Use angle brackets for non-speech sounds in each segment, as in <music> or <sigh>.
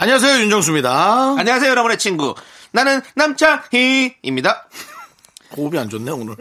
안녕하세요 윤정수입니다. 안녕하세요, 여러분의 친구. 나는 남창희입니다. 호흡이 안 좋네 오늘.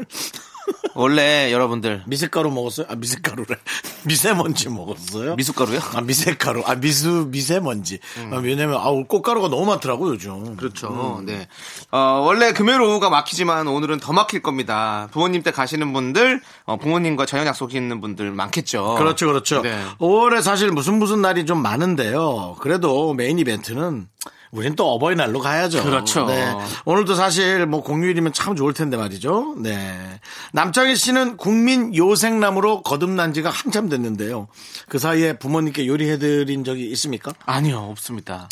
원래 여러분들 미숫가루 먹었어요? 아 미숫가루래. <laughs> 미세먼지 먹었어요? 미숫가루요? 아 미세가루. 아 미수 미세먼지. 아, 왜냐면 아우 꽃가루가 너무 많더라고 요즘. 그렇죠. 네. 어, 원래 금요일 오후가 막히지만 오늘은 더 막힐 겁니다. 부모님 때 가시는 분들, 어, 부모님과 저녁 약속이 있는 분들 많겠죠. 그렇죠, 그렇죠. 네. 5월에 사실 무슨 무슨 날이 좀 많은데요. 그래도 메인 이벤트는 우린 또 어버이날로 가야죠. 그렇죠. 네. 오늘도 사실 뭐 공휴일이면 참 좋을 텐데 말이죠. 네. 남창희 씨는 국민 요생남으로 거듭난 지가 한참 됐는데요. 그 사이에 부모님께 요리해드린 적이 있습니까? 아니요, 없습니다.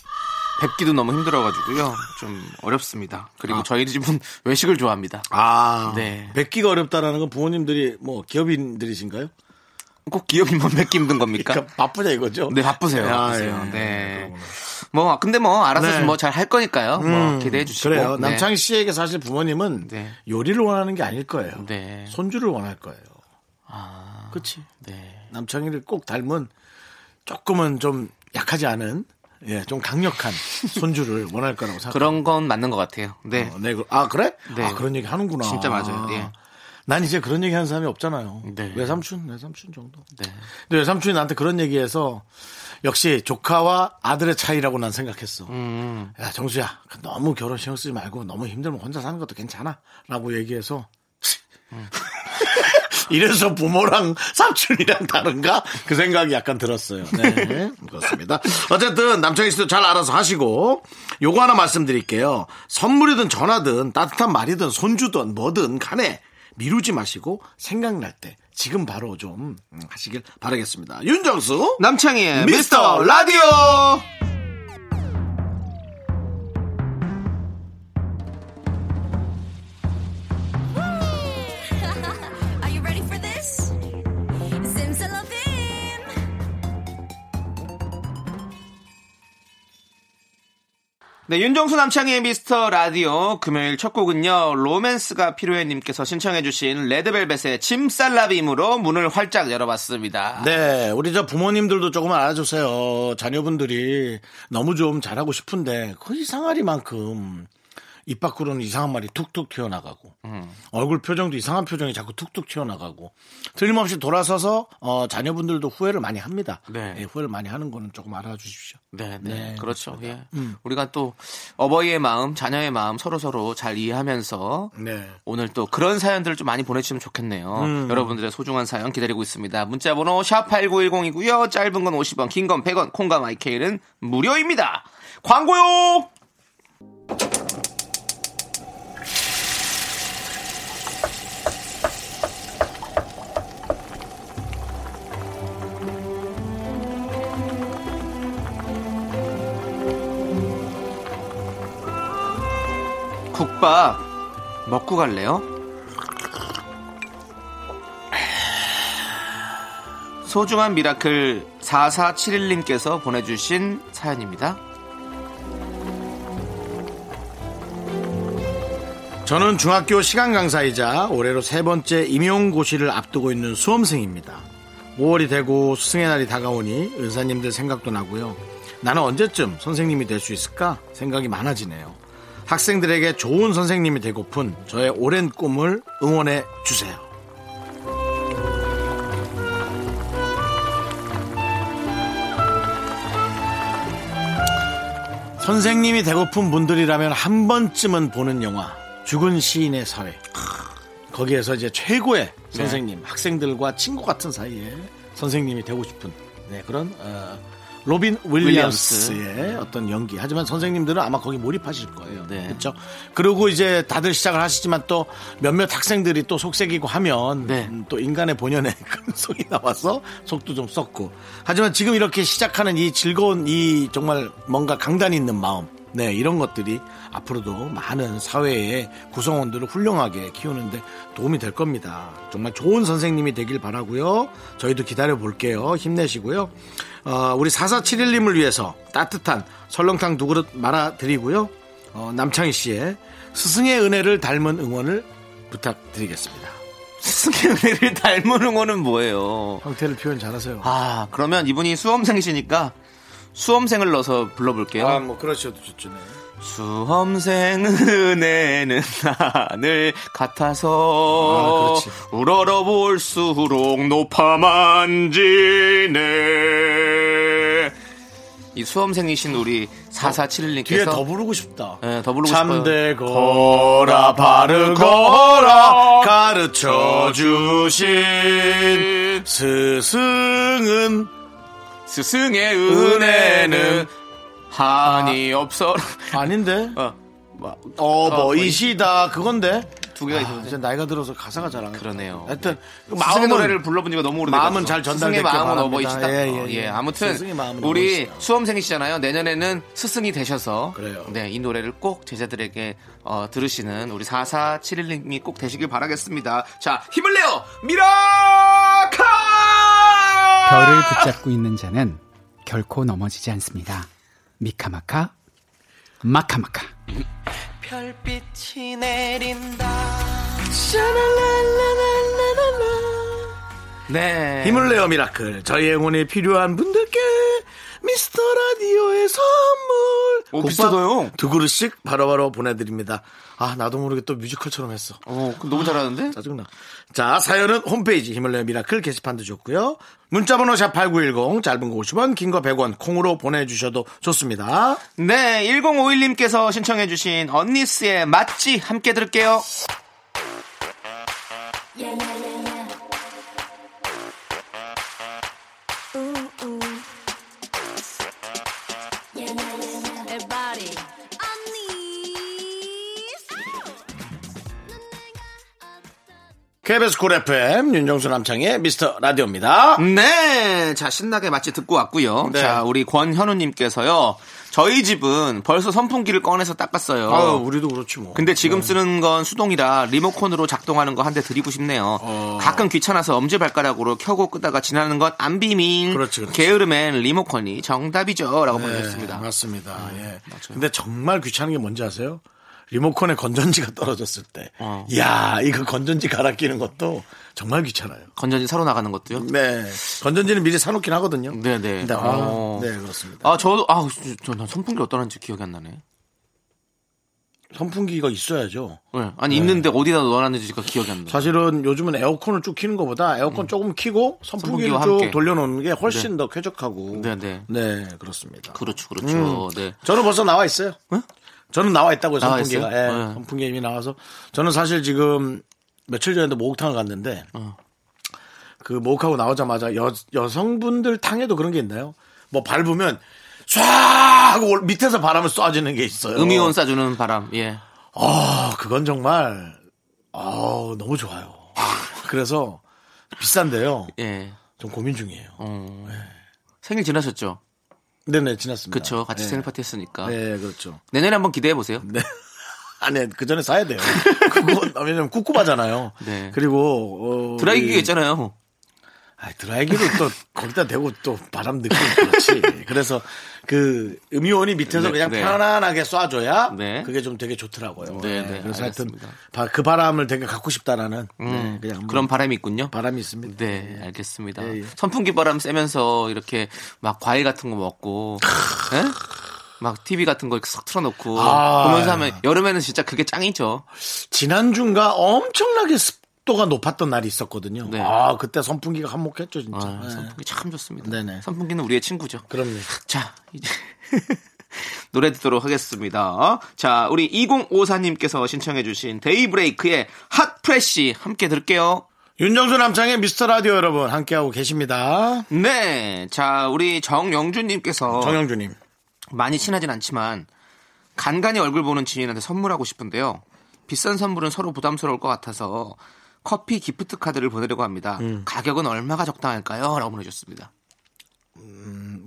뵙기도 너무 힘들어가지고요. 좀 어렵습니다. 그리고 저희 집은 외식을 좋아합니다. 아. 네. 뵙기가 어렵다라는 건 부모님들이 뭐 기업인들이신가요? 꼭 기업이면 뵙기 힘든 겁니까? 그러니까 바쁘냐 이거죠? 네, 바쁘세요. 아, 바쁘세요. 예. 네. 뭐, 근데 뭐, 알아서 네. 뭐잘 할 거니까요. 뭐, 음, 기대해 주시고. 그래요. 네. 남창희 씨에게 사실 부모님은 네. 요리를 원하는 게 아닐 거예요. 네. 손주를 원할 거예요. 아, 그치. 네. 남창희를 꼭 닮은 조금은 좀 약하지 않은 예, 좀 강력한 <laughs> 손주를 원할 거라고 생각합니다. 그런 건 맞는 것 같아요. 네. 어, 네. 그- 아, 그래? 네. 아, 그런 얘기 하는구나. 진짜 맞아요. 예. 난 이제 그런 얘기 하는 사람이 없잖아요. 네. 외삼촌, 외삼촌 정도. 네. 근데 외삼촌이 나한테 그런 얘기해서 역시 조카와 아들의 차이라고 난 생각했어. 음. 야, 정수야, 너무 결혼 신경 쓰지 말고 너무 힘들면 혼자 사는 것도 괜찮아. 라고 얘기해서. 치. <laughs> 이래서 부모랑 삼촌이랑 다른가? 그 생각이 약간 들었어요. 네. 그렇습니다. 어쨌든 남창희 씨도 잘 알아서 하시고 요거 하나 말씀드릴게요. 선물이든 전화든 따뜻한 말이든 손주든 뭐든 간에 미루지 마시고 생각날 때 지금 바로 좀 음, 하시길 바라겠습니다. 윤정수 남창희의 미스터 라디오! 네, 윤정수 남창희의 미스터 라디오 금요일 첫 곡은요, 로맨스가 필요해 님께서 신청해 주신 레드벨벳의 짐살라빔으로 문을 활짝 열어봤습니다. 네, 우리 저 부모님들도 조금 알아주세요. 자녀분들이 너무 좀 잘하고 싶은데 그 이상하리만큼 입 밖으로는 이상한 말이 툭툭 튀어나가고 음. 얼굴 표정도 이상한 표정이 자꾸 툭툭 튀어나가고 틀림없이 돌아서서 어, 자녀분들도 후회를 많이 합니다. 네. 예, 후회를 많이 하는 거는 조금 알아주십시오. 네, 네, 네, 그렇죠. 예. 우리가 또 어버이의 마음, 자녀의 마음 서로 서로 잘 이해하면서 네. 오늘 또 그런 사연들을 좀 많이 보내주시면 좋겠네요. 여러분들의 소중한 사연 기다리고 있습니다. 문자번호 샵 8910이고요. 짧은 건 50원, 긴 건 100원, 콩감 IK는 무료입니다. 광고요! 국밥 먹고 갈래요? 소중한 미라클 4471님께서 보내주신 사연입니다. 저는 중학교 시간 강사이자 올해로 세 번째 임용고시를 앞두고 있는 수험생입니다. 5월이 되고 스승의 날이 다가오니 은사님들 생각도 나고요. 나는 언제쯤 선생님이 될 수 있을까 생각이 많아지네요. 학생들에게 좋은 선생님이 되고픈 저의 오랜 꿈을 응원해 주세요. 선생님이 되고픈 분들이라면 한 번쯤은 보는 영화 죽은 시인의 사회 거기에서 이제 최고의 선생님 학생들과 친구 같은 사이에 선생님이 되고 싶은 네, 그런 어, 로빈 윌리엄스의 어떤 연기. 하지만 선생님들은 아마 거기 몰입하실 거예요. 네. 그렇죠. 그리고 이제 다들 시작을 하시지만 또 몇몇 학생들이 또 속 썩이고 하면 네. 음, 또 인간의 본연의 <laughs> 그 속이 나와서 속도 좀 썩고. 하지만 지금 이렇게 시작하는 이 즐거운 이 정말 뭔가 강단 있는 마음. 네, 이런 것들이 앞으로도 많은 사회의 구성원들을 훌륭하게 키우는데 도움이 될 겁니다. 정말 좋은 선생님이 되길 바라고요. 저희도 기다려 볼게요. 힘내시고요. 어, 우리 4471님을 위해서 따뜻한 설렁탕 두 그릇 말아 드리고요. 어, 남창희 씨의 스승의 은혜를 닮은 응원을 부탁드리겠습니다. 스승의 은혜를 닮은 응원은 뭐예요? 형태를 표현 잘하세요. 아, 그러면 이분이 수험생이시니까 수험생을 넣어서 불러볼게요. 아, 뭐 그러셔도 좋죠. 네. 수험생 은혜는 하늘 아, 같아서 그렇지. 우러러 볼수록 높아만 지네. 이 수험생이신 우리 4471님께서 뒤에 더 부르고 싶다. 네, 더 부르고 참되 거라 바르거라 가르쳐 주신 스승은 스승의 은혜는 한이 없어. 아닌데 어, 뭐, 어버이시다 그건데 두 개가 아, 있었는데. 이제 나이가 들어서 가사가 잘안 가. 그러네요. 하여튼 그 스승의 마음은 노래를 불러본 지가 너무 오래돼서 마음은 잘 전달됐길 스승의 마음은. 어버이시다. 예, 예, 예, 예. 아무튼 우리. 수험생이시잖아요. 내년에는 스승이 되셔서 그래요. 네, 이 노래를 꼭 제자들에게 어, 들으시는 우리 4471님이 꼭 되시길 바라겠습니다. 자, 힘을 내요. miracle! 별을 붙잡고 있는 자는 결코 넘어지지 않습니다. 미카마카, 마카마카. 별빛이 내린다. 네. 힘을 내요 miracle 저희 응원이 필요한 분들께 미스터 라디오의 선물. 오, 국밥 비싸도요? 두 그릇씩 바로 바로 보내드립니다. 아 나도 모르게 또 뮤지컬처럼 했어. 어, 너무 잘하는데? 짜증나. 자 사연은 홈페이지 힘을 내요 miracle 게시판도 좋고요. 문자번호 샵8910 짧은 거 50원 긴 거 100원 콩으로 보내주셔도 좋습니다. 네, 1051님께서 신청해주신 언니스의 맞지 함께 들을게요. Yeah, yeah, yeah, KBS 쿨 FM 윤정수 남창희의 미스터 라디오입니다 네, 자 신나게 맞지 듣고 왔고요. 네. 자 우리 권현우님께서요. 저희 집은 벌써 선풍기를 꺼내서 닦았어요. 아유 우리도 그렇지 뭐 근데 지금 쓰는 건 수동이라 리모컨으로 작동하는 거 한 대 드리고 싶네요. 어. 가끔 귀찮아서 엄지 발가락으로 켜고 끄다가 쥐나는 건 안 비밀. 그렇지, 그렇지. 게으름엔 리모컨이 정답이죠라고 네, 보내주셨습니다. 맞습니다. 예. 근데 정말 귀찮은 게 뭔지 아세요? 리모컨에 건전지가 떨어졌을 때. 어. 이야, 이거 건전지 갈아 끼는 것도 정말 귀찮아요. 건전지 사러 나가는 것도요. 네. 건전지는 미리 사놓긴 하거든요. 네, 네. 근데, 아, 어. 네, 그렇습니다. 아 저도 아 저 난 선풍기 어떠는지 기억이 안 나네. 선풍기가 있어야죠. 네. 아니 있는데 어디다 넣어놨는지가 기억이 안 나. 사실은 요즘은 에어컨을 쭉 키는 것보다 에어컨 조금 키고 선풍기를 쭉 함께. 돌려놓는 게 훨씬 더 쾌적하고. 네, 네. 네, 그렇습니다. 그렇죠, 그렇죠. 네. 저는 벌써 나와 있어요. 저는 나와 있다고요, 선풍기가. 예, 네. 선풍기 이미 나와서. 저는 사실 지금 며칠 전에도 목욕탕을 갔는데, 어. 그 목욕하고 나오자마자 여, 여성분들 탕에도 그런 게 있나요? 뭐 밟으면 唰 하고 올- 밑에서 바람을 쏴주는 게 있어요. 음이온 쏴주는 바람. 예. 아, 그건 정말, 아 너무 좋아요. <laughs> 그래서 비싼데요. 예. 좀 고민 중이에요. 어. 생일 지나셨죠? 네네, 지났습니다. 그쵸. 같이 네. 생일 파티 했으니까. 네, 그렇죠. 내년에 한번 기대해 보세요. 네. <laughs> 아니, 그 전에 사야 돼요. <laughs> 그거, 왜냐면 꿉꿉하잖아요. 네. 그리고, 어, 드라이기가 이- 있잖아요. 아, 드라이기를 또 거기다 대고 또 바람 넣기 그렇지. 그래서 그 음이온이 밑에서 네, 그냥 네. 편안하게 쏴줘야 네. 그게 좀 되게 좋더라고요. 네, 네, 그래서 하여튼 알겠습니다. 바- 그 바람을 되게 갖고 싶다라는 네, 음, 그냥 그런 바람이 있군요. 바람이 있습니다. 네, 알겠습니다. 예, 예. 선풍기 바람 쐬면서 이렇게 막 과일 같은 거 먹고, 예? 막 TV 같은 거싹 틀어놓고 아. 보면서 하면 여름에는 진짜 그게 짱이죠. 지난주인가 엄청나게 습 도가 높았던 날이 있었거든요. 네. 아, 그때 선풍기가 한몫했죠, 진짜. 아, 네. 선풍기 참 좋습니다. 네네. 선풍기는 우리의 친구죠. 그럼요. 자, 이제 <laughs> 노래 듣도록 하겠습니다. 자, 우리 2054님께서 신청해주신 데이브레이크의 핫 프레쉬 함께 들을게요. 윤정수 남창의 미스터 라디오 여러분 함께하고 계십니다. 네. 자, 우리 정영준님께서 정영주님. 많이 친하진 않지만 간간히 얼굴 보는 지인한테 선물하고 싶은데요. 비싼 선물은 서로 부담스러울 것 같아서 커피 기프트 카드를 보내려고 합니다. 음. 가격은 얼마가 적당할까요? 라고 보내주셨습니다.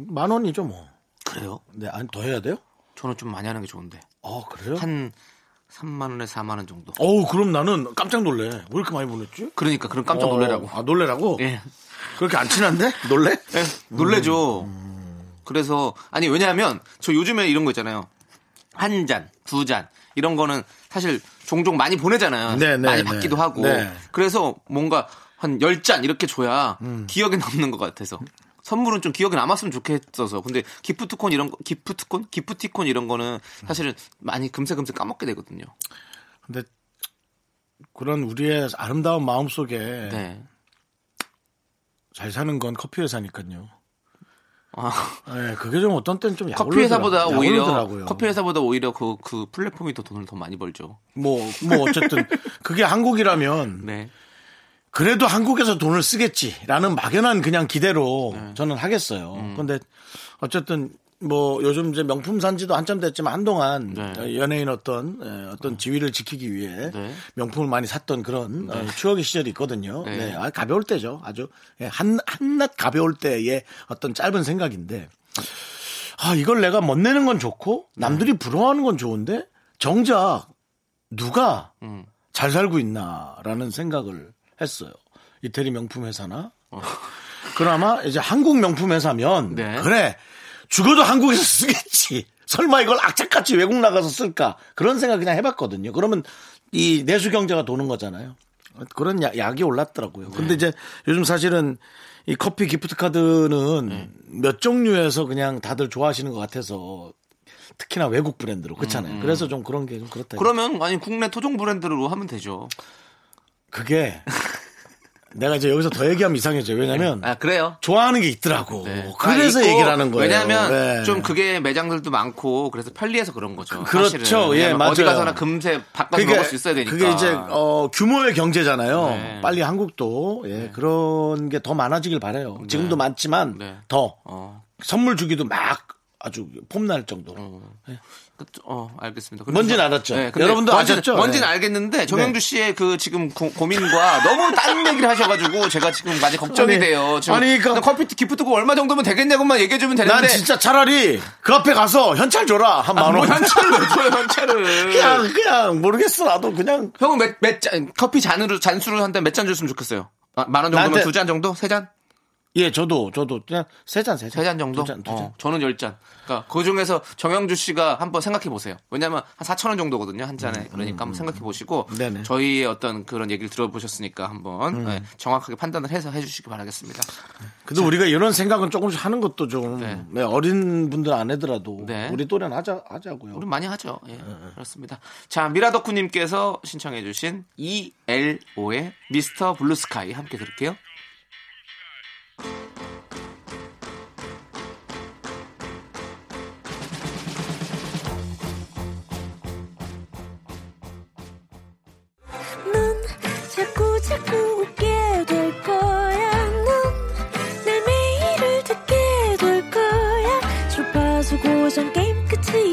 만 원이죠 뭐. 그래요? 네, 아니 더 해야 돼요? 저는 좀 많이 하는 게 좋은데. 어 그래요? 한 3만 원에 4만 원 정도. 어우 그럼 나는 깜짝 놀래. 왜 이렇게 많이 보냈지? 그러니까 그럼 깜짝 놀래라고. 어, 아 놀래라고? 예. 그렇게 안 친한데? 놀래? <laughs> 예, 놀래죠. 그래서 아니 왜냐하면 저 요즘에 이런 거 있잖아요. 한 잔, 두 잔 이런 거는 사실 종종 많이 보내잖아요. 네, 네, 많이 네. 받기도 하고. 네. 그래서 뭔가 한열잔 이렇게 줘야 음. 기억에 남는 것 같아서. 선물은 좀 기억에 남았으면 좋겠어서. 근데 기프트콘 이런 거, 기프트콘? 기프티콘 이런 거는 사실은 많이 금세금세 까먹게 되거든요. 근데 그런 우리의 아름다운 마음 속에 네. 잘 사는 건 커피 회사니까요. 아, 네, 그게 좀 어떤 때는 좀 커피 회사보다 오히려. 커피 회사보다 오히려 그, 그 플랫폼이 더 돈을 더 많이 벌죠. 뭐, 뭐 어쨌든 그게 한국이라면 <laughs> 네. 그래도 한국에서 돈을 쓰겠지라는 막연한 그냥 기대로 네. 저는 하겠어요. 음. 근데 어쨌든 뭐 요즘 이제 명품 산지도 한참 됐지만 한동안 네. 연예인 어떤 에, 어떤 지위를 지키기 위해 네. 명품을 많이 샀던 그런 어, 추억의 시절이 있거든요. 네. 네. 아, 가벼울 때죠. 아주 예, 한 한낱 가벼울 때의 어떤 짧은 생각인데 아 이걸 내가 못 내는 건 좋고 네. 남들이 부러워하는 건 좋은데 정작 누가 음. 잘 살고 있나라는 생각을 했어요. 이태리 명품 회사나 그나마 이제 한국 명품 회사면 네. 그래 죽어도 한국에서 쓰겠지. 설마 이걸 악착같이 외국 나가서 쓸까 그런 생각 그냥 해봤거든요. 그러면 이 내수 경제가 도는 거잖아요. 그런 야- 약이 올랐더라고요. 네. 근데 이제 요즘 사실은 이 커피 기프트 카드는 네. 몇 종류에서 그냥 다들 좋아하시는 것 같아서 특히나 외국 브랜드로 그렇잖아요. 그래서 좀 그런 게 좀 그렇다. 음, 그러면 아니 국내 토종 브랜드로 하면 되죠. 그게 <laughs> 내가 이제 여기서 더 얘기하면 이상해져요. 왜냐면 아 그래요? 좋아하는 게 있더라고. 네. 그래서 아, 얘기를 하는 거예요. 왜냐하면 네. 좀 그게 매장들도 많고 그래서 편리해서 그런 거죠. 그렇죠. 사실은. 예, 왜냐면 어디 맞아요. 가서나 금세 바꿔서 먹을 수 있어야 되니까. 그게 이제 어, 규모의 경제잖아요. 네. 빨리 한국도 예, 그런 게 더 많아지길 바래요. 지금도 많지만 네. 더 어, 선물 주기도 막 아주 폼날 정도로. 그, 어, 알겠습니다. 뭔지는 알았죠? 근데 여러분도 뭔지는- 아셨죠? 뭔지는 네. 알겠는데 정영주 씨의 그 지금 고, 민과 너무 다른 <laughs> 얘기를 하셔가지고 제가 지금 많이 걱정이 아니, 돼요. 지금 아니, 그러니까- 커피 기프트고 얼마 정도면 되겠냐고만 얘기해주면 되는데. 난 진짜 차라리 그 앞에 가서 현찰 줘라 한만 아, 원. 뭐 현찰을 왜 줘요, 현찰을. <laughs> 그냥 그냥 모르겠어 나도 그냥 형은 몇, 몇 잔, 커피 잔으로, 잔수로 한대몇잔 줬으면 좋겠어요? 아, 만원 정도면 두 잔 정도? 세 잔? 예 저도 저도 그냥 세 잔 세 잔. 세 잔 정도? 두 잔, 두 잔. 어, 저는 열 잔. 그러니까 그 중에서 정영주 씨가 한번 생각해 보세요. 왜냐면 한 4천 원 정도거든요 한 잔에. 그러니까 한번 생각해 보시고 음, 네네. 음. 저희의 어떤 그런 얘기를 들어보셨으니까 한번 네, 정확하게 판단을 해서 해주시기 바라겠습니다. 근데 우리가 이런 생각은 조금씩 하는 것도 좀 네. 네, 어린 분들 안 해더라도 네. 우리 또래는 하자 하자고요. 우리 많이 하죠. 예, 네, 그렇습니다. 자, 미라덕후님께서 신청해주신 ELO의 미스터 블루스카이 함께 들을게요.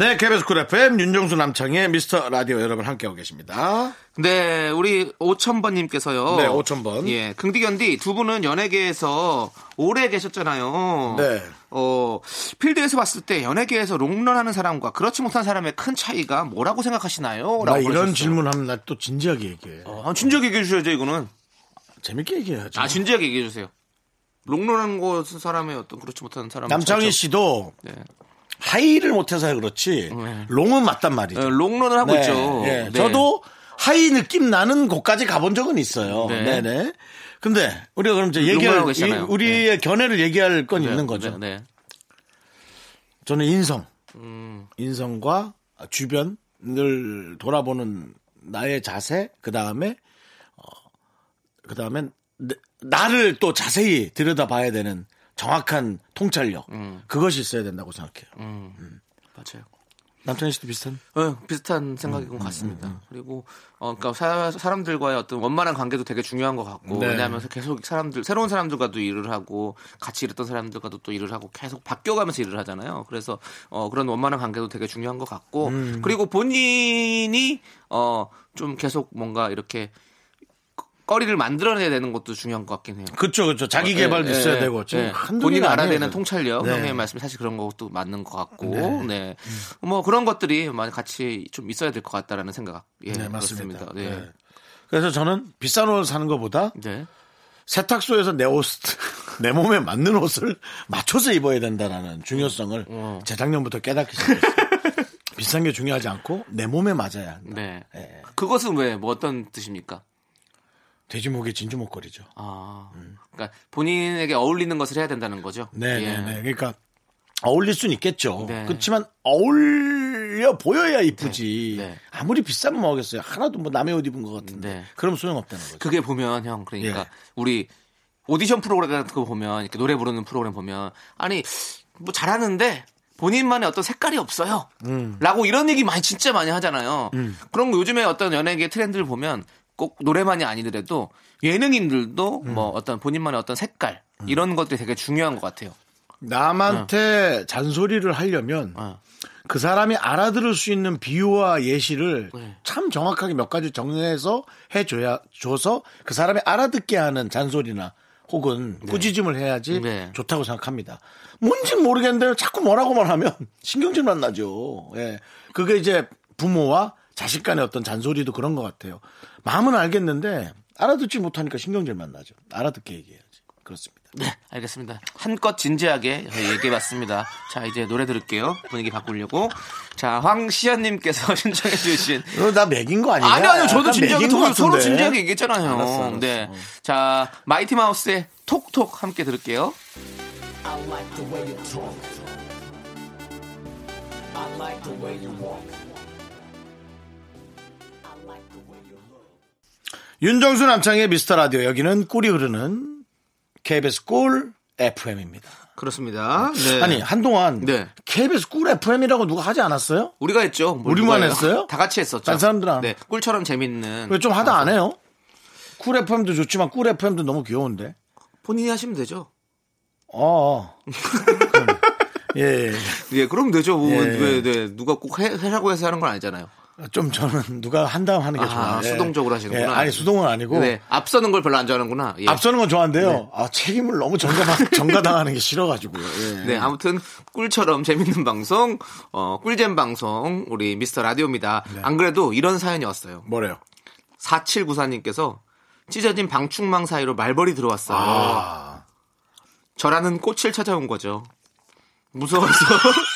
네, KBS 쿨 FM 윤정수 남창희의 미스터 라디오 여러분 함께하고 계십니다. 네, 우리 5000번님께서요. 네, 5000번. 예, 긍디견디 두 분은 연예계에서 오래 계셨잖아요. 네. 어, 필드에서 봤을 때 연예계에서 롱런 하는 사람과 그렇지 못한 사람의 큰 차이가 뭐라고 생각하시나요? 나 라고 이런 보내주셨어요. 질문하면 나 또 진지하게 얘기해. 어, 한 진지하게 얘기해 주셔야죠, 이거는. 재밌게 얘기해야죠. 아, 진지하게 얘기해 주세요. 롱런 하는 거 사람의 어떤 그렇지 못한 사람. 남창희 씨도 네. high를 못해서 그렇지 네. long은 맞단 말이죠. 어, 롱런을 하고 네, 있죠. 예. 네. 저도 high 느낌 나는 곳까지 가본 적은 있어요. 네. 네. 네 근데 우리가 그럼 이제 얘기할 우리의 견해를 얘기할 건 네, 있는 거죠. 네, 네. 저는 인성, 음, 인성과 주변을 돌아보는 나의 자세, 그 다음에 그 다음에 나를 또 자세히 들여다봐야 되는 정확한 통찰력 음. 그것이 있어야 된다고 생각해요. 맞아요. 남창희 씨도 비슷한? 어, 비슷한 생각인 것 같습니다. 그리고 어, 그러니까 사, 사람들과의 어떤 원만한 관계도 되게 중요한 것 같고 네. 왜냐하면 계속 사람들 새로운 사람들과도 일을 하고 같이 일했던 사람들과도 또 일을 하고 계속 바뀌어가면서 일을 하잖아요. 그래서 어, 그런 원만한 관계도 되게 중요한 것 같고 음. 그리고 본인이 어, 좀 계속 뭔가 이렇게 거리를 만들어내야 되는 것도 중요한 것 같긴 해요. 그렇죠, 그렇죠. 자기 개발도 예, 있어야 예, 되고 지금 예. 한두 본인 개가 알아야 아니에요. 되는 통찰력 네. 형님의 말씀 사실 그런 것도 맞는 것 같고 네. 뭐 그런 것들이 많이 같이 좀 있어야 될 것 같다라는 생각 예 네, 맞습니다. 네. 네. 그래서 저는 비싼 옷을 사는 것보다 네. 세탁소에서 내 옷, <laughs> 내 몸에 맞는 옷을 <laughs> 맞춰서 입어야 된다라는 중요성을 어. 재작년부터 깨닫기 시작했어요. <laughs> 비싼 게 중요하지 않고 내 몸에 맞아야 한다. 네. 예. 그것은 왜 뭐 어떤 뜻입니까? 돼지목이 진주 목걸이죠. 아, 그러니까 본인에게 어울리는 것을 해야 된다는 거죠. 네, 예. 네, 네. 그러니까 어울릴 수는 있겠죠. 네. 그렇지만 어울려 보여야 이쁘지. 네, 네. 아무리 비싸면 뭐하겠어요. 하나도 뭐 남의 옷 입은 것 같은데. 네. 그럼 소용없다는 거죠. 그게 보면 형 그러니까 예. 우리 오디션 프로그램 같은 거 보면 이렇게 노래 부르는 프로그램 보면 아니 뭐 잘하는데 본인만의 어떤 색깔이 없어요. 음. 라고 이런 얘기 많이 진짜 많이 하잖아요. 그런 거 요즘에 어떤 연예계 트렌드를 보면 꼭 노래만이 아니더라도 예능인들도 음. 뭐 어떤 본인만의 어떤 색깔 이런 것들이 되게 중요한 것 같아요. 남한테 잔소리를 하려면 어. 그 사람이 알아들을 수 있는 비유와 예시를 네. 참 정확하게 몇 가지 정리해서 해줘야 줘서 그 사람이 알아듣게 하는 잔소리나 혹은 꾸짖음을 해야지 네. 좋다고 생각합니다. 뭔지 모르겠는데 자꾸 뭐라고만 하면 <laughs> 신경질만 나죠. 예. 그게 이제 부모와 자식 간의 어떤 잔소리도 그런 것 같아요. 마음은 알겠는데 알아듣지 못하니까 신경질만 나죠. 알아듣게 얘기해야지. 그렇습니다. 네, 알겠습니다. 한껏 진지하게 얘기해봤습니다. 자, 이제 노래 들을게요. 분위기 바꾸려고. 자, 황시연님께서 <laughs> 신청해주신. 이거 나 맥인 거 아니야? 아니, 아니요. 저도 진지하게, 서로, 서로. 진지하게 얘기했잖아요. 알았어, 알았어. 네. 어. 자, 마이티 마우스의 톡톡 함께 들을게요. 윤정수 남창의 미스터 라디오 여기는 꿀이 흐르는 KBS 꿀 FM입니다. 그렇습니다. 네. 아니 한동안 네. KBS 꿀 FM이라고 누가 하지 않았어요? 우리가 했죠. 뭘 우리만 누가 해요? 했어요? <laughs> 다 같이 했었죠. 다른 사람들은 안 네. 꿀처럼 재밌는. 왜 좀 하다 안 해요? 꿀 FM도 좋지만 꿀 FM도 너무 귀여운데. 본인이 하시면 되죠. 어. <laughs> 예, 예. 예, 그럼 되죠. 뭐, 예. 왜, 네. 누가 꼭 해, 해라고 해서 하는 건 아니잖아요. 좀 저는 누가 한 다음 하는 게 아, 좋아요. 예. 수동적으로 하시는구나. 예, 아니 수동은 아니고 네. 앞서는 걸 별로 안 좋아하는구나. 예. 앞서는 건 좋아한데요. 아, 책임을 너무 전가당, <laughs> 전가 당하는 게 싫어가지고요. 예. 네, 아무튼 꿀처럼 재밌는 방송, 어, 꿀잼 방송 우리 미스터 라디오입니다. 네. 안 그래도 이런 사연이 왔어요. 뭐래요? 4794님께서 찢어진 방충망 사이로 말벌이 들어왔어요. 아, 저라는 꽃을 찾아온 거죠. 무서워서 <laughs>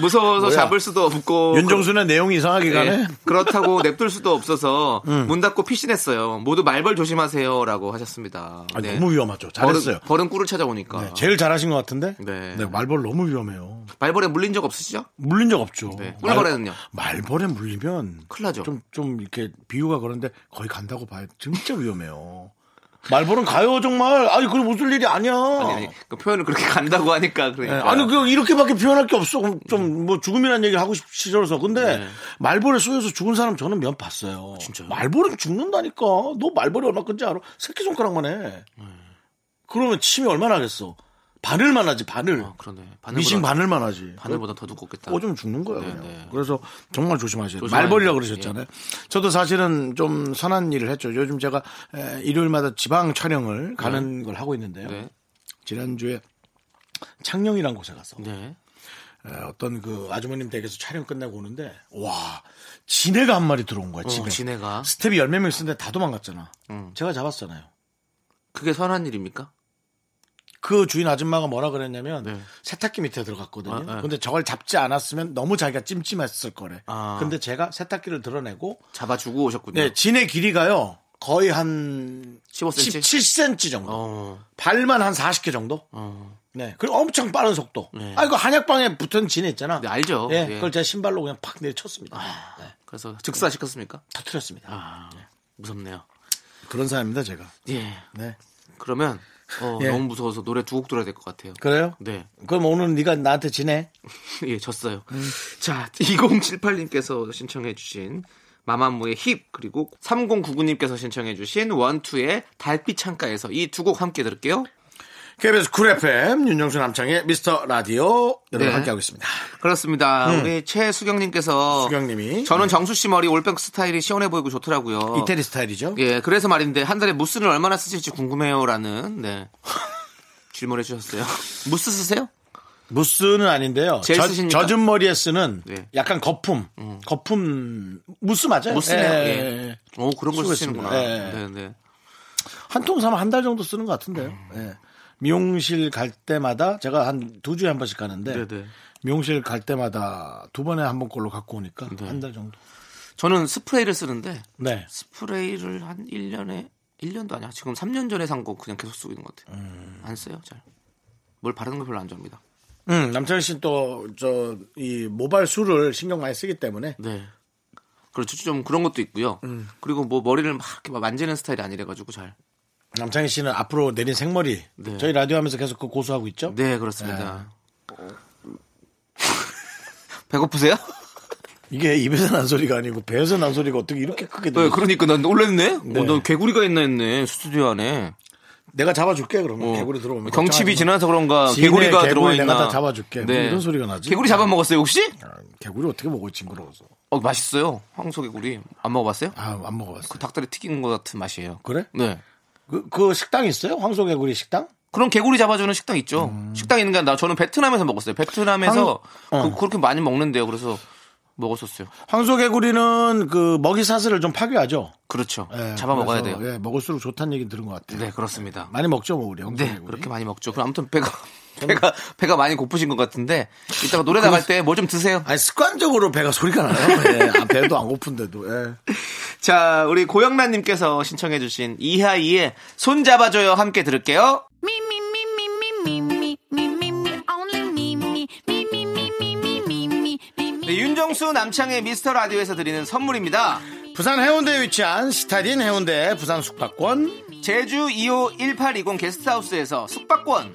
무서워서 뭐야? 잡을 수도 없고 윤정수는 내용이 이상하게 가네. 예, 그렇다고 냅둘 수도 없어서 <laughs> 음. 문 닫고 피신했어요. 모두 말벌 조심하세요라고 하셨습니다. 아, 네. 너무 위험하죠. 잘했어요. 벌은, 벌은 꿀을 찾아오니까. 네, 제일 잘하신 것 같은데. 네. 말벌 너무 위험해요. 말벌에 물린 적 없으시죠? 물린 적 없죠. 네. 꿀벌에는요? 말, 벌에 물리면 큰일 나죠. 좀, 좀 이렇게 비유가 그런데 거의 간다고 봐요. 진짜 위험해요. 말벌은 가요 정말. 아니 그럼 웃을 일이 아니야. 아니, 아니, 그 표현을 그렇게 간다고 하니까 네, 그러니까. 아니 그 이렇게밖에 표현할 게 없어. 좀 뭐 죽음이라는 얘기를 하고 싶- 싫어서. 근데 네. 말벌에 쏘여서 죽은 사람 저는 몇 봤어요. 진짜요? 말벌은 죽는다니까. 너 말벌이 얼마 큰지 알아? 새끼 손가락만 해. 네. 그러면 침이 얼마나 하겠어? 바늘만 하지 바늘. 아, 그러네. 미싱 바늘보다, 바늘만 하지. 바늘보다 더 두껍겠다. 오줌 죽는 거예요. 네. 네. 그래서 정말 조심하셔야 돼요. 말벌이라고 돼요. 그러셨잖아요. 저도 사실은 좀 선한 일을 했죠. 요즘 제가 에, 일요일마다 지방 촬영을 가는 걸 하고 있는데요. 네. 지난주에 창녕이란 곳에 가서 네. 에, 어떤 그 아주머님 댁에서 촬영 끝내고 오는데 와 지네가 한 마리 들어온 거야 집에. 어, 지네가. 스텝이 열몇 명 있었는데 다 도망갔잖아. 음. 제가 잡았잖아요. 그게 선한 일입니까? 그 주인 아줌마가 뭐라 그랬냐면 네. 세탁기 밑에 들어갔거든요. 아, 아. 근데 저걸 잡지 않았으면 너무 자기가 찜찜했을 거래. 아. 근데 제가 세탁기를 드러내고 잡아주고 오셨군요. 네, 진의 길이가요. 거의 한 15cm? 17cm 정도. 어, 발만 한 40개 정도. 어. 네. 그리고 엄청 빠른 속도. 네. 아, 이거 한약방에 붙은 진해 있잖아. 네, 알죠. 예, 예. 그걸 제가 신발로 그냥 팍 내쳤습니다. 네. 그래서 즉사시켰습니까? 터트렸습니다. 아, 무섭네요. 그런 사람입니다, 제가. 예. 네. 그러면 어, 예. 너무 무서워서 노래 두 곡 들어야 될 것 같아요. 그래요? 네. 그럼 오늘 네가 나한테 지내? <laughs> 예, 졌어요. 자, 2078님께서 신청해 주신 마마무의 힙 그리고 3099님께서 신청해 주신 원투의 달빛 창가에서 이 두 곡 함께 들을게요. KBS 쿨 FM 윤정수 남창희의 미스터 라디오 여러분 네. 함께하고 있습니다. 그렇습니다. 우리 최수경님께서 수경님이 저는 정수 씨 머리 올백 스타일이 시원해 보이고 좋더라고요. 이태리 스타일이죠. 예, 그래서 말인데 한 달에 무스를 얼마나 쓰실지 궁금해요라는 네. <laughs> 질문해 주셨어요. 무스 쓰세요? 무스는 아닌데요. 젤 젖-? 젖은 머리에 쓰는 네. 약간 거품, 거품 무스 맞아요? 무스네요. 예, 예. 예. 오, 그런 걸 쓰시는구나. 예. 네, 네. 한 통 사면 한 달 정도 쓰는 것 같은데요. 음. 예. 미용실 갈 때마다 제가 한 두 주에 한 번씩 가는데 네, 네. 미용실 갈 때마다 두 번에 한 번 꼴로 갖고 오니까 네. 한달 정도. 저는 스프레이를 쓰는데 네. 스프레이를 한 1년에 1년도 아니야. 지금 3년 전에 산 거 그냥 계속 쓰고 있는 것 같아요. 음. 안 써요, 잘. 뭘 바르는 거 별로 안 좋아합니다. 음, 남창희 씨는 또, 저, 이 모발 술을 신경 많이 쓰기 때문에 네. 그렇죠. 좀 그런 것도 있고요. 음. 그리고 뭐 머리를 막 이렇게 막 만지는 스타일이 아니래 가지고 잘. 남창희 씨는 앞으로 내린 생머리 네. 저희 라디오 하면서 계속 그 고수하고 있죠? 네, 그렇습니다. <laughs> 배고프세요? 이게 입에서 난 소리가 아니고 배에서 난 소리가 어떻게 이렇게 크게 네, 들려? 그러니까 난 놀랬네. 네. 어, 너 개구리가 있나 했네 스튜디오 안에. 내가 잡아줄게 그러면 어, 개구리 들어오면 경칩이. 지나서 그런가 개구리가 개구리 들어와 내가 있나. 네. 다 잡아줄게. 뭐 이런 소리가 나지? 개구리 잡아먹었어요 혹시? 아, 개구리 어떻게 먹어 징그러워서 어 맛있어요. 황소 개구리 안 먹어봤어요? 아안 먹어봤어 그 닭다리 튀긴 것 같은 맛이에요. 그래? 네. 그, 그 식당 있어요? 황소개구리 식당? 그런 개구리 잡아주는 식당 있죠. 음. 식당 있는 게 아니라 저는 베트남에서 먹었어요. 베트남에서 황- 그, 그렇게 많이 먹는데요. 그래서 먹었었어요. 황소개구리는 그 먹이 사슬을 좀 파괴하죠. 그렇죠. 예, 잡아 먹어야 돼요. 예, 먹을수록 좋다는 얘기 들은 것 같아요. 네, 그렇습니다. 많이 먹죠, 뭐 우리 황소개구리. 네, 그렇게 많이 먹죠. 그럼 아무튼 배가 배가 배가 많이 고프신 것 같은데 이따가 노래 나갈 때 뭐 좀 드세요. 아니 습관적으로 배가 소리가 나요. 예, 아, 배도 안 고픈데도. 예. 자 우리 고영란님께서 신청해주신 이하이의 손 잡아줘요 함께 들을게요. 네, 윤정수 남창의 미스터 라디오에서 드리는 선물입니다. 부산 해운대에 위치한 스타딘 해운대 부산 숙박권 제주 2호 1820 게스트하우스에서 숙박권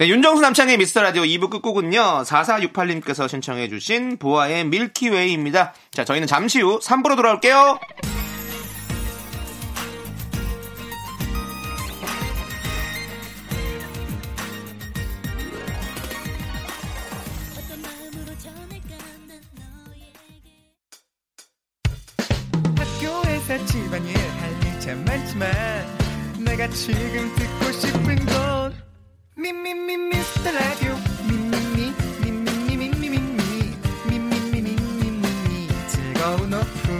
네, 윤정수 남창의 미스터 라디오 2부 끝곡은요. 4468님께서 신청해 주신 보아의 밀키웨이입니다. 자, 저희는 잠시 후 3부로 돌아올게요. 집안일 할일참 많지만 내가 지금 듣고 싶은 건 미미미 미스터 라디오 미미미 미미미 미미미 미미미 미미미 즐거운 오후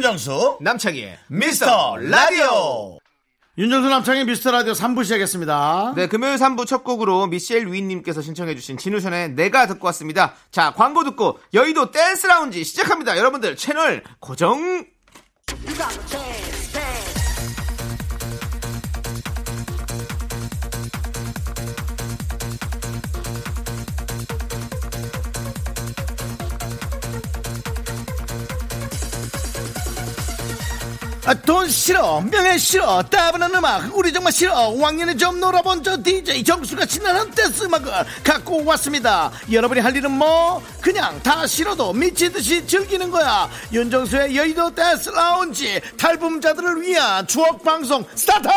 윤정수 남창희의 미스터 라디오. 윤정수 남창의 미스터 라디오 3부 시작했습니다. 네, 금요일 3부 첫 곡으로 미셸 위인님께서 신청해주신 진우션의 내가 듣고 왔습니다. 자, 광고 듣고 여의도 댄스 라운지 시작합니다. 여러분들 채널 고정. 아, 돈 싫어 명예 싫어 따분한 음악 우리 정말 싫어. 왕년에 좀 놀아본 저 DJ 정수가 신나는 댄스 음악을 갖고 왔습니다. 여러분이 할 일은 뭐? 그냥 다 싫어도 미치듯이 즐기는 거야. 윤정수의 여의도 댄스 라운지 탈붐자들을 위한 추억 방송 스타트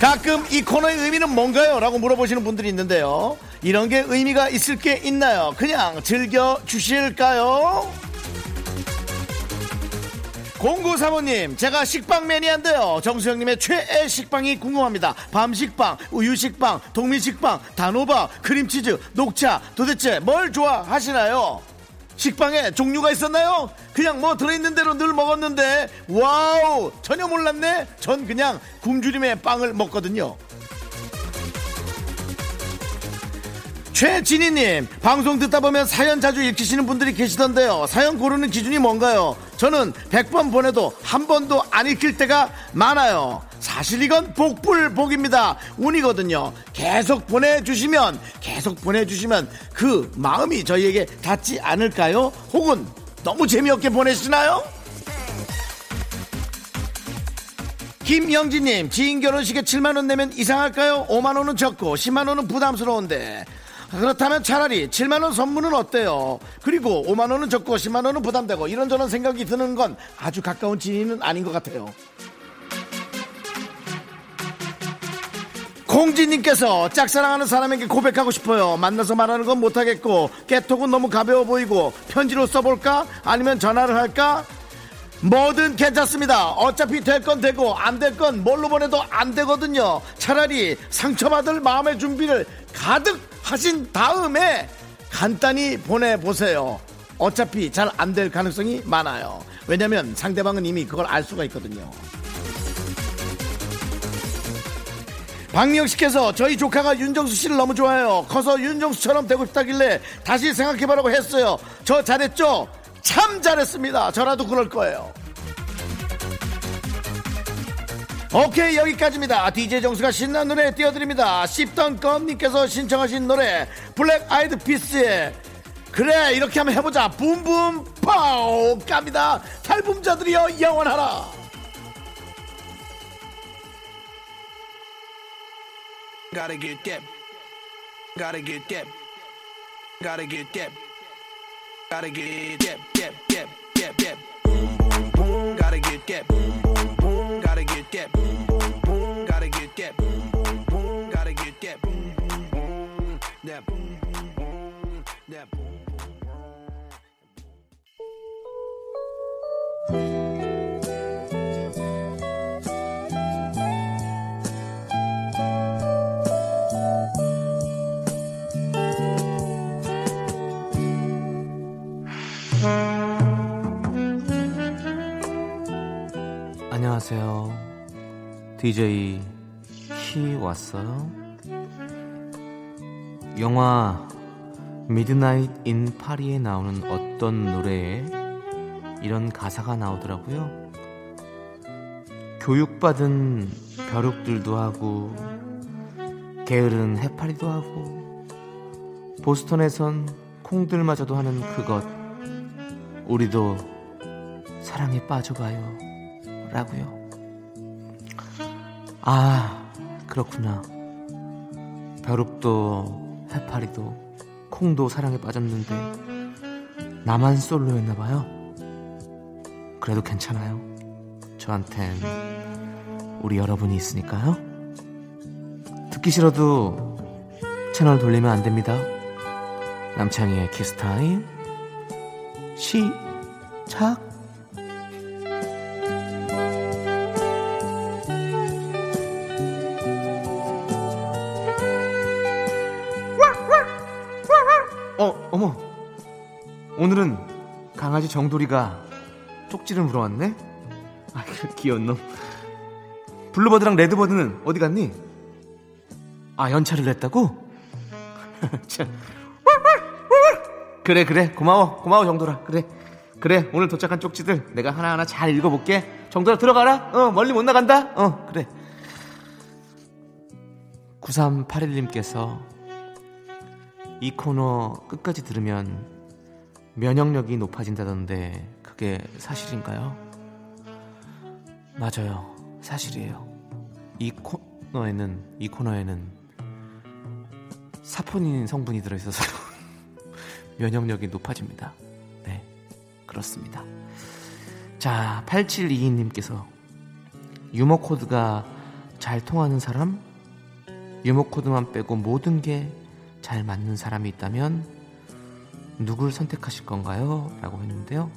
가끔 이 코너의 의미는 뭔가요? 라고 물어보시는 분들이 있는데요. 이런 게 의미가 있을 게 있나요? 그냥 즐겨 주실까요? 공구 사모님, 제가 식빵 매니아인데요. 정수영님의 최애 식빵이 궁금합니다. 밤식빵, 우유식빵, 통밀식빵, 단호박, 크림치즈, 녹차, 도대체 뭘 좋아하시나요? 식빵에 종류가 있었나요? 그냥 뭐 들어있는 대로 늘 먹었는데, wow! 전혀 몰랐네? 전 그냥 굶주림의 빵을 먹거든요. 최진희님 방송 듣다 보면 사연 자주 읽히시는 분들이 계시던데요. 사연 고르는 기준이 뭔가요? 저는 100번 보내도 한 번도 안 읽힐 때가 많아요. 사실 이건 복불복입니다. 운이거든요. 계속 보내주시면 계속 보내주시면 그 마음이 저희에게 닿지 않을까요? 혹은 너무 재미없게 보내시나요? 김영진님 지인 결혼식에 7만원 내면 이상할까요? 5만원은 적고 10만원은 부담스러운데 그렇다면 차라리 7만원 선물은 어때요? 그리고 5만원은 적고 10만원은 부담되고 이런저런 생각이 드는 건 아주 가까운 지인은 아닌 것 같아요. 공지님께서 짝사랑하는 사람에게 고백하고 싶어요. 만나서 말하는 건 못하겠고 깨톡은 너무 가벼워 보이고 편지로 써볼까? 아니면 전화를 할까? 뭐든 괜찮습니다. 어차피 될 건 되고 안 될 건 뭘로 보내도 안 되거든요. 차라리 상처받을 마음의 준비를 가득 하신 다음에 간단히 보내보세요. 어차피 잘 안 될 가능성이 많아요. 왜냐면 상대방은 이미 그걸 알 수가 있거든요. 박미영 씨께서 저희 조카가 윤정수 씨를 너무 좋아해요. 커서 윤정수처럼 되고 싶다길래 다시 생각해보라고 했어요. 저 잘했죠? 참 잘했습니다. 저라도 그럴 거예요. 오케이 여기까지입니다. DJ 정수가 신나는 노래 띄워드립니다. 씹던 껌님께서 신청하신 노래 블랙 아이드 피스의 그래 이렇게 한번 해보자 Boom Boom Pow 갑니다. 탈붐자들이여 영원하라. Gotta get that. Gotta get that. Gotta get that. Gotta get that. That. That. That. That. Boom boom boom. Gotta get that. Boom. 안녕하세요. DJ 키 왔어요. 영화 미드나잇 인 파리에 나오는 어떤 노래에 이런 가사가 나오더라고요. 교육받은 벼룩들도 하고 게으른 해파리도 하고 보스턴에선 콩들마저도 하는 그것 우리도 사랑에 빠져봐요. 라고요. 아 그렇구나. 벼룩도 해파리도 콩도 사랑에 빠졌는데 나만 솔로였나봐요 그래도 괜찮아요? 저한텐 우리 여러분이 있으니까요. 듣기 싫어도 채널 돌리면 안 됩니다. 남창희의 키스타임 시작! 어, 어머. 오늘은 강아지 정돌이가 쪽지를 물어왔네? 아, 그 귀여운 놈. 블루버드랑 레드버드는 어디 갔니? 아, 연차를 냈다고? <laughs> 참. 그래, 그래. 고마워. 고마워, 정돌아. 그래. 그래. 오늘 도착한 쪽지들 내가 하나하나 잘 읽어볼게. 정돌아, 들어가라. 어, 멀리 못 나간다. 어, 그래. 9381님께서 이 코너 끝까지 들으면 면역력이 높아진다던데 그게 사실인가요? 맞아요. 사실이에요. 이 코너에는 이 코너에는 사포닌 성분이 들어 있어서 <laughs> 면역력이 높아집니다. 네, 그렇습니다. 자, 8722님께서 유머 코드가 잘 통하는 사람? 유머 코드만 빼고 모든 게 잘 맞는 사람이 있다면 누굴 선택하실 건가요? 라고 했는데요.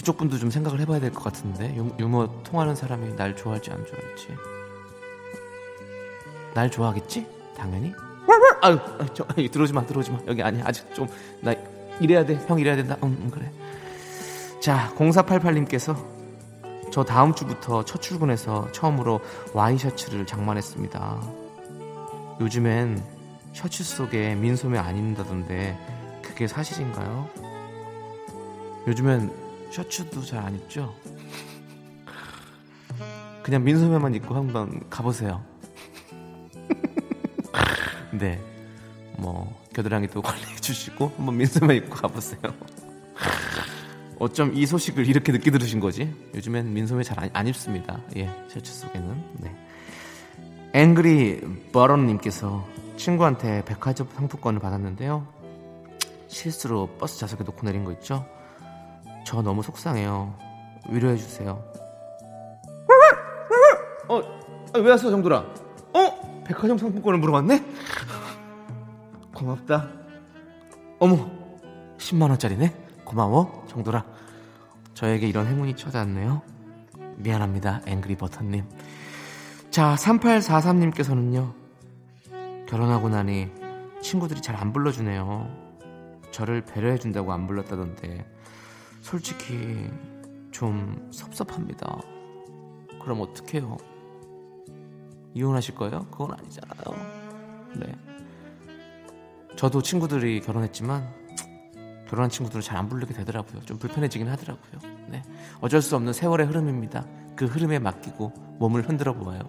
그쪽 분도 좀 생각을 해봐야 될 것 같은데. 유, 유머 통하는 사람이 날 좋아할지 안 좋아할지. 날 좋아하겠지? 당연히? 아유 저, 들어오지 마 들어오지 마. 여기 아니야. 아직 좀 나 이래야 돼형 이래야 된다. 응, 응 그래. 자 0488님께서 저 다음 주부터 첫 출근해서 처음으로 와이셔츠를 장만했습니다. 요즘엔 셔츠 속에 민소매 안 입는다던데 그게 사실인가요? 요즘엔 셔츠도 잘 안 입죠? 그냥 민소매만 입고 한번 가보세요. <laughs> 네. 뭐, 겨드랑이 또 <laughs> 관리해 주시고, 한번 민소매 입고 가보세요. 어쩜 이 소식을 이렇게 늦게 들으신 거지? 요즘엔 민소매 잘 안 입습니다. 예, 셔츠 속에는. 네. 앵그리 버런님께서 친구한테 백화점 상품권을 받았는데요. 실수로 버스 좌석에 놓고 내린 거 있죠? 저 너무 속상해요. 위로해 주세요. 어, 아, 왜 왔어, 정돌아? 어? 백화점 상품권을 물어봤네? 고맙다. 어머, 10만 원짜리네. 고마워, 정돌아. 저에게 이런 행운이 찾아왔네요. 미안합니다, 앵그리 버터님. 자, 3843님께서는요. 결혼하고 나니 친구들이 잘 안 불러주네요. 저를 배려해준다고 안 불렀다던데 솔직히 좀 섭섭합니다. 그럼 어떡해요? 이혼하실 거예요? 그건 아니잖아요. 네. 저도 친구들이 결혼했지만 결혼한 친구들은 잘안 부르게 되더라고요. 좀 불편해지긴 하더라고요. 네. 어쩔 수 없는 세월의 흐름입니다. 그 흐름에 맡기고 몸을 흔들어 보아요.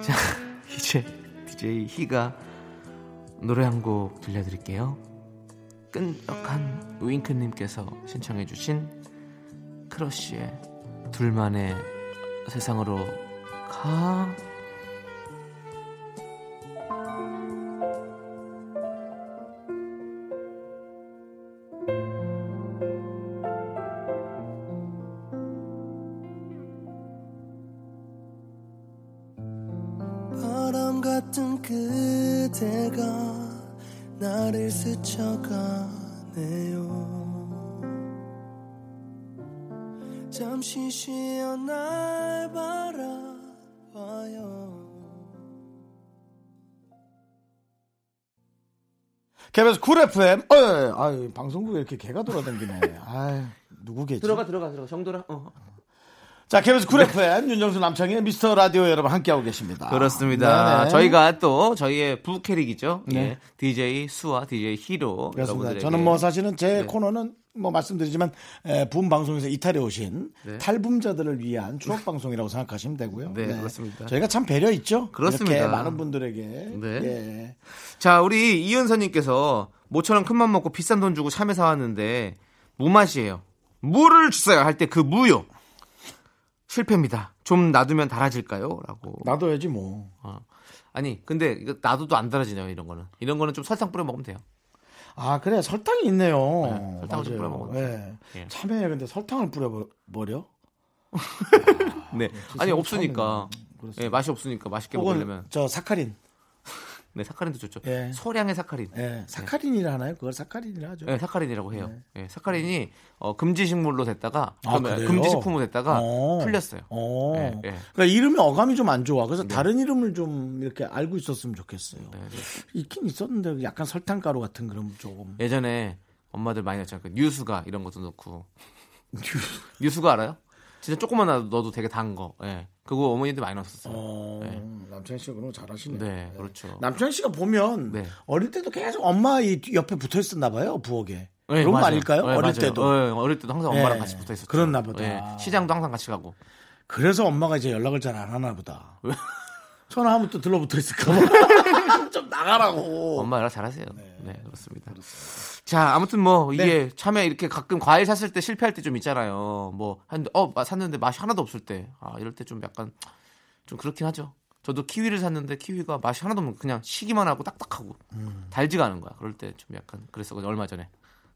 자, <laughs> 이제 DJ 희가 노래 한 곡 들려드릴게요. 끈적한 윙크님께서 신청해주신 크러쉬의 둘만의 세상으로 가. KBS 쿨 FM. 어, 아, 방송국에 이렇게 개가 돌아다니네. 아, 누구겠지? 들어가 들어가 들어가 정돌아. 어. 자, KBS 쿨 FM 윤정수 남창희의 미스터 라디오 여러분 함께하고 계십니다. 그렇습니다. 네네. 저희가 또 저희의 부캐릭이죠. 네. 예. DJ 수와 DJ 히로 그렇습니다. 여러분들에게 저는 뭐 사실은 제 네. 코너는 뭐 말씀드리지만 에, 붐 방송에서 이탈해 오신 네. 탈붐자들을 위한 추억 방송이라고 생각하시면 되고요. 네, 그렇습니다. 저희가 참 배려 있죠. 그렇습니다. 이렇게 많은 분들에게. 네. 예. 자, 우리 이은서님께서 모처럼 큰맘 먹고 비싼 돈 주고 참외 사왔는데 무맛이에요. 물을 주세요 할 때 그 무요. 실패입니다. 좀 놔두면 달아질까요? 라고. 놔둬야지 뭐. 어. 아니, 근데 이거 놔둬도 안 달아지네요, 이런 거는. 이런 거는 좀 설탕 뿌려 먹으면 돼요. 아 그래 설탕이 있네요. 네, 설탕을 좀 뿌려 먹어도 예. 예. 참외 근데 설탕을 뿌려 버려? 네. 진짜 아니, 처음 없으니까. 듣는 그렇습니다. 예, 맛이 없으니까 맛있게 먹으려면. 저 사카린. 네, 사카린도 좋죠. 예. 소량의 사카린. 예. 사카린이라 하나요? 그걸 사카린이라 하죠. 네, 사카린이라고 해요. 예, 사카린이 어, 금지 식물로 됐다가 아? 금지 식품으로 됐다가 어. 풀렸어요. 어. 예, 예. 그러니까 이름이 어감이 좀 안 좋아. 그래서 다른 이름을 좀 이렇게 알고 있었으면 좋겠어요. 네, 네. 있긴 있었는데 약간 설탕가루 같은 그런 조금. 예전에 엄마들 많이 넣잖아요. 그 뉴수가 이런 것도 넣고. <laughs> 뉴수가 알아요? 진짜 조금만 넣어도 되게 단 거. 예. 그거 어머니들 많이 넣었었어요. 어, 네. 남창희 씨가 그런 거 잘하시네. 네, 그렇죠. 남창희 씨가 보면 네. 어릴 때도 계속 엄마 이 옆에 붙어 있었나 봐요 부엌에. 네, 그런 거 맞아요. 아닐까요? 네, 어릴 맞아요. 때도. 네, 어릴 때도 항상 엄마랑 예, 같이 붙어 있었죠. 그랬나 보다. 예, 시장도 항상 같이 가고. 그래서 엄마가 이제 연락을 잘 안 하나 보다. 전화하면 또 들러붙어 있을까 봐. <laughs> 좀 나가라고. 엄마 연락 잘하세요. 네, 그렇습니다. 자, 아무튼 뭐 네. 이게 참에 이렇게 가끔 과일 샀을 때 실패할 때 좀 있잖아요. 뭐 했는데 어 마- 샀는데 맛이 하나도 없을 때, 아 이럴 때 좀 약간 좀 그렇긴 하죠. 저도 키위를 샀는데 키위가 맛이 하나도 없는 그냥 시기만 하고 딱딱하고 음. 달지가 않은 거야. 그럴 때 좀 약간 그랬었거든요. 얼마 전에.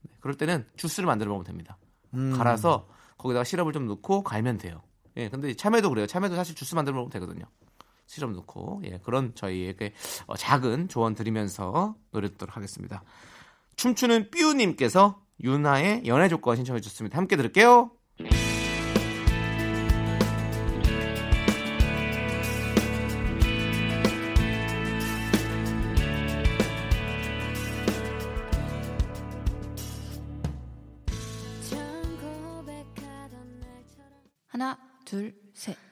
네, 그럴 때는 주스를 만들어 먹으면 됩니다. 음. 갈아서 거기다가 시럽을 좀 넣고 갈면 돼요. 예, 근데 참외도 그래요. 참외도 사실 주스 만들어 먹으면 되거든요. 시럽 넣고 예, 그런 저희에게 어, 작은 조언 드리면서 노래 듣도록 하겠습니다. 춤추는 삐우님께서 유나의 연애 조건 신청해 주셨습니다. 함께 들을게요. 하나, 둘, 셋.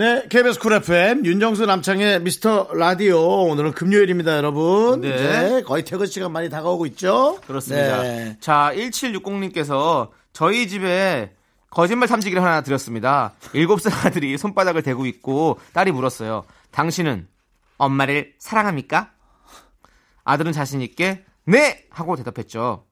네, KBS 쿨 FM 윤정수 남창희의 미스터 라디오 오늘은 금요일입니다, 여러분. 네. 이제 거의 퇴근 시간 많이 다가오고 있죠. 그렇습니다. 네. 자, 1760님께서 저희 집에 거짓말 탐지기를 하나 드렸습니다. 7살 아들이 손바닥을 대고 있고 딸이 물었어요. 당신은 엄마를 사랑합니까? 아들은 자신 있게 네! 하고 대답했죠.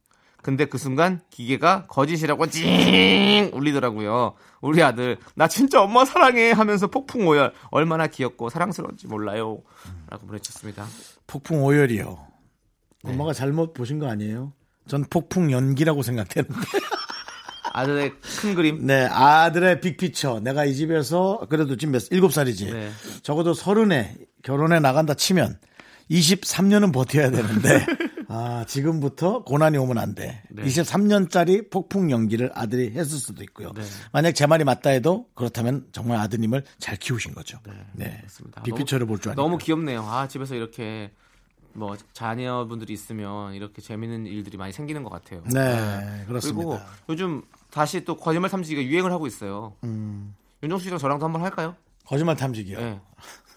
근데 그 순간 기계가 거짓이라고 찡 울리더라고요. 우리 아들 나 진짜 엄마 사랑해 하면서 폭풍 오열 얼마나 귀엽고 사랑스러운지 몰라요. 라고 보내주셨습니다. 폭풍 오열이요. 엄마가 잘못 보신 거 아니에요? 전 폭풍 연기라고 생각했는데. <laughs> 아들의 큰 그림 네, 아들의 빅피처. 내가 이 집에서 그래도 지금 몇, 일곱 살이지. 네. 적어도 서른에 결혼해 나간다 치면 23년은 버텨야 되는데, <laughs> 아, 지금부터 고난이 오면 안 돼. 네. 23년짜리 폭풍 연기를 아들이 했을 수도 있고요. 네. 만약 제 말이 맞다 해도 그렇다면 정말 아드님을 잘 키우신 거죠. 네. 그렇습니다. 빅피처를 볼 줄 아니까. 너무 귀엽네요. 아 집에서 이렇게 뭐 자녀분들이 있으면 이렇게 재밌는 일들이 많이 생기는 것 같아요. 네, 그렇습니다. 그리고 요즘 다시 또 거짓말 탐지기가 유행을 하고 있어요. 음. 윤정수 씨랑 저랑도 한번 할까요? 거짓말 탐지기요.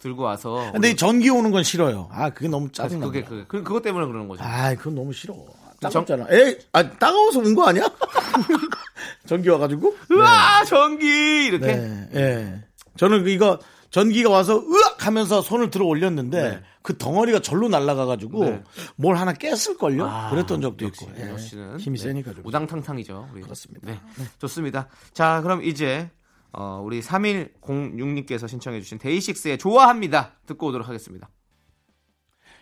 네. 들고 와서. 근데 이 전기 오는 건 싫어요. 아, 그게 너무 짜증나. 그게 그, 그 그것 때문에 그러는 거죠. 아, 그건 너무 싫어. 따갑잖아. 에이, 아, 따가워서 온거 아니야? <laughs> 전기 와가지고? 으아 전기 이렇게. 네, 예. 저는 이거 전기가 와서 으악 하면서 손을 들어 올렸는데 네. 그 덩어리가 절로 날아가가지고 네. 뭘 하나 깼을걸요? 아, 그랬던 적도 역시 있고. 윤정 예. 힘이 네, 세니까 좀. 우당탕탕이죠. 우리. 그렇습니다. 네. 좋습니다. 자, 그럼 이제 어, 우리 3106님께서 신청해주신 데이식스의 좋아합니다. 듣고 오도록 하겠습니다.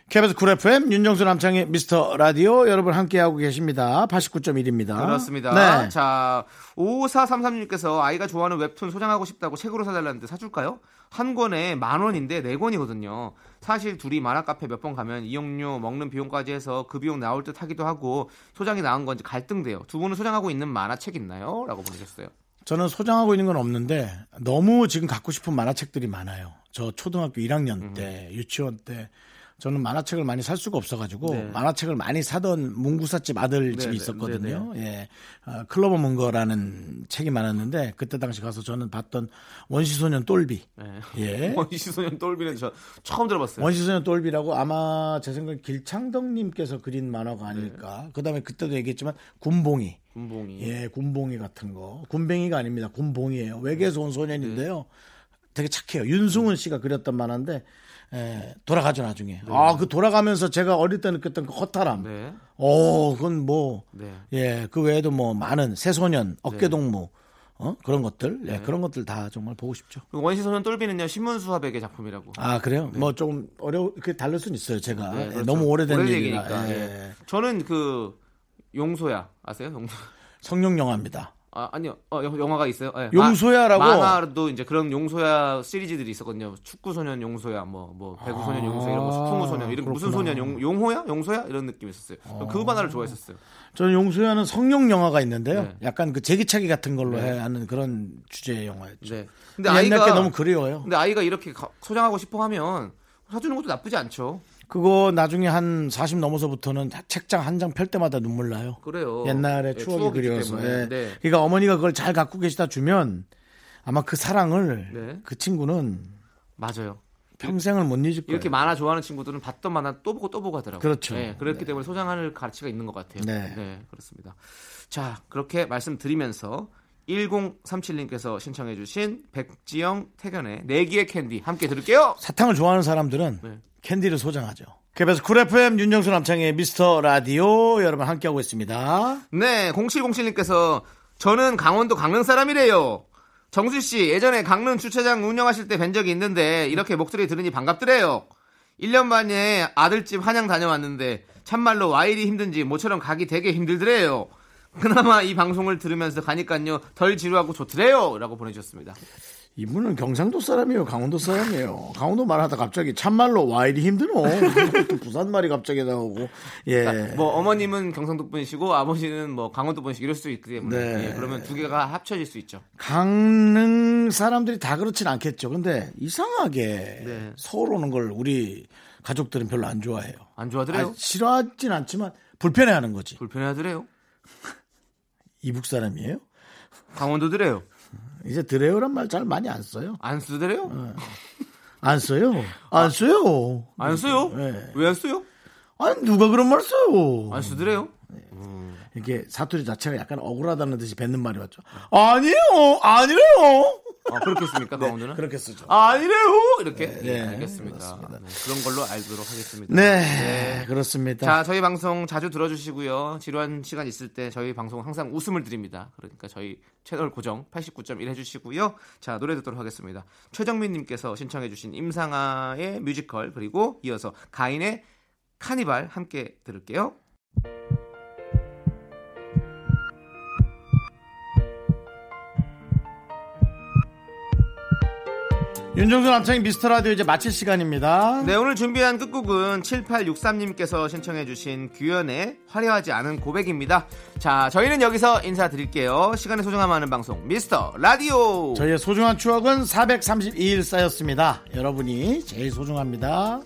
KBS 쿨 FM 윤정수 남창희의 미스터 라디오 여러분 함께하고 계십니다. 89.1입니다. 그렇습니다. 네. 자, 5433님께서 아이가 좋아하는 웹툰 소장하고 싶다고 책으로 사달라는데 사줄까요? 한 권에 만 원인데 네 권이거든요. 사실 둘이 만화 카페 몇 번 가면 이용료 먹는 비용까지 해서 그 비용 나올 듯 하기도 하고 소장이 나은 건지 갈등돼요. 두 분은 소장하고 있는 만화책 있나요? 라고 보내셨어요. 저는 소장하고 있는 건 없는데 너무 지금 갖고 싶은 만화책들이 많아요. 저 초등학교 1학년 음. 때, 유치원 때 저는 만화책을 많이 살 수가 없어가지고 네. 만화책을 많이 사던 문구사집 아들 집이 네, 있었거든요. 예, 아, 클로버 문거라는 책이 많았는데 그때 당시 가서 저는 봤던 원시소년 똘비. 네. 예. <laughs> 원시소년 똘비는 저 처음 들어봤어요. 원시소년 똘비라고 아마 제 생각에 길창덕님께서 그린 만화가 아닐까. 네. 그다음에 그때도 얘기했지만 군봉이. 군봉이. 예, 군봉이 같은 거. 군뱅이가 아닙니다. 군봉이에요. 외계에서 온 소년인데요. 되게 착해요. 윤승훈 씨가 그렸던 만화인데, 예, 돌아가죠, 나중에. 아, 그 돌아가면서 제가 어릴 때 느꼈던 그 허탈함. 네. 오, 그건 뭐, 네. 예, 그 외에도 뭐 많은 새소년, 어깨동무, 어? 그런 것들, 예, 그런 것들 다 정말 보고 싶죠. 그 원시 소년 똘비는요 신문수 화백의 작품이라고. 아, 그래요? 뭐좀 어려워, 그 다를 수는 있어요, 제가. 네, 예, 그렇죠. 너무 오래된 오래된. 얘기니까. 예. 예. 저는 그 용소야 아세요? 용소. 성룡 영화입니다. 아, 아니요. 어, 영- 영화가 있어요. 예. 용소야라고? 마, 만화도 이제 그런 용소야 시리즈들이 있었거든요. 축구 소년 용소야, 뭐, 뭐, 배구 소년 용소야, 이런 거, 풍무 소년, 이런 무슨 아, 그렇구나. 소년 용, 용호야? 용소야? 이런 느낌이 있었어요. 그 만화를 좋아했었어요. 저는 용수야는 성룡 영화가 있는데요. 네. 약간 그 제기차기 같은 걸로 네. 해 하는 그런 주제의 영화였죠. 네. 근데 아이가 게 너무 그리워요. 근데 아이가 이렇게 가- 소장하고 싶어 하면 사주는 것도 나쁘지 않죠. 그거 나중에 한 40 넘어서부터는 책장 한 장 펼 때마다 눈물 나요. 그래요. 옛날의 예, 추억이 추억이기 그리워서. 예. 네. 그러니까 어머니가 그걸 잘 갖고 계시다 주면 아마 그 사랑을 네. 그 친구는 맞아요. 평생을 못 잊을 거예요. 이렇게 만화 좋아하는 친구들은 봤던 만화 또 보고 또 보고 하더라고요. 그렇죠. 네, 그렇기 때문에 소장할 가치가 있는 것 같아요. 네. 그렇습니다. 자, 그렇게 말씀드리면서 1037님께서 신청해주신 백지영 택연의 내 귀에 캔디 함께 들을게요. 사탕을 좋아하는 사람들은 네. 캔디를 소장하죠. KBS 쿨 FM 윤정수 남창의 미스터 라디오 여러분 함께하고 있습니다. 네, 0707님께서 저는 강원도 강릉 사람이래요. 정수 씨 예전에 강릉 주차장 운영하실 때 뵌 적이 있는데 이렇게 목소리 들으니 반갑더래요. 1년 만에 아들집 한양 다녀왔는데 참말로 와 이리 힘든지 모처럼 가기 되게 힘들더래요. 그나마 이 방송을 들으면서 가니깐요 덜 지루하고 좋더래요. 라고 보내주셨습니다. 이분은 경상도 사람이에요, 강원도 사람이에요. 강원도 말하다 갑자기 참말로 와 이리 힘드노. 또 부산 말이 갑자기 나오고. 예. 뭐 어머님은 경상도 분이시고 아버지는 뭐 강원도 분이시고 이럴 수 있기 때문에 네. 예, 그러면 두 개가 합쳐질 수 있죠. 강릉 사람들이 다 그렇진 않겠죠. 근데 이상하게 네. 서울 오는 걸 우리 가족들은 별로 안 좋아해요. 안 좋아하더래요. 아니, 싫어하진 않지만 불편해하는 거지. 불편하더래요. <laughs> 이북 사람이에요? 강원도더래요. 이제 드레오란 말 잘 많이 안 써요. 안 쓰더래요? 어. 안 써요. 안 써요. 안 써요? 네. 왜안 써요? 아니 누가 그런 말 써요? 안 쓰더래요? 이게 사투리 자체가 약간 억울하다는 듯이 뱉는 말이 맞죠? 아니요, 아니래요. 아, 그렇게 씁니까, 강원도는? 그렇게 쓰죠. 아, 아니래요! 이렇게. 네, 네, 알겠습니다. 그렇습니다. 네, 그런 걸로 알도록 하겠습니다. 네, 그렇습니다. 자, 저희 방송 자주 들어주시고요. 지루한 시간 있을 때 저희 방송 항상 웃음을 드립니다. 그러니까 저희 채널 고정 89.1 해주시고요. 자, 노래 듣도록 하겠습니다. 최정민님께서 신청해주신 임상아의 뮤지컬, 그리고 이어서 가인의 카니발 함께 들을게요. 윤정수 남창희 미스터 라디오 이제 마칠 시간입니다. 네, 오늘 준비한 끝곡은 7863님께서 신청해주신 규현의 화려하지 않은 고백입니다. 자, 저희는 여기서 인사드릴게요. 시간의 소중함 하는 방송, 미스터 라디오! 저희의 소중한 추억은 432일 쌓였습니다. 여러분이 제일 소중합니다.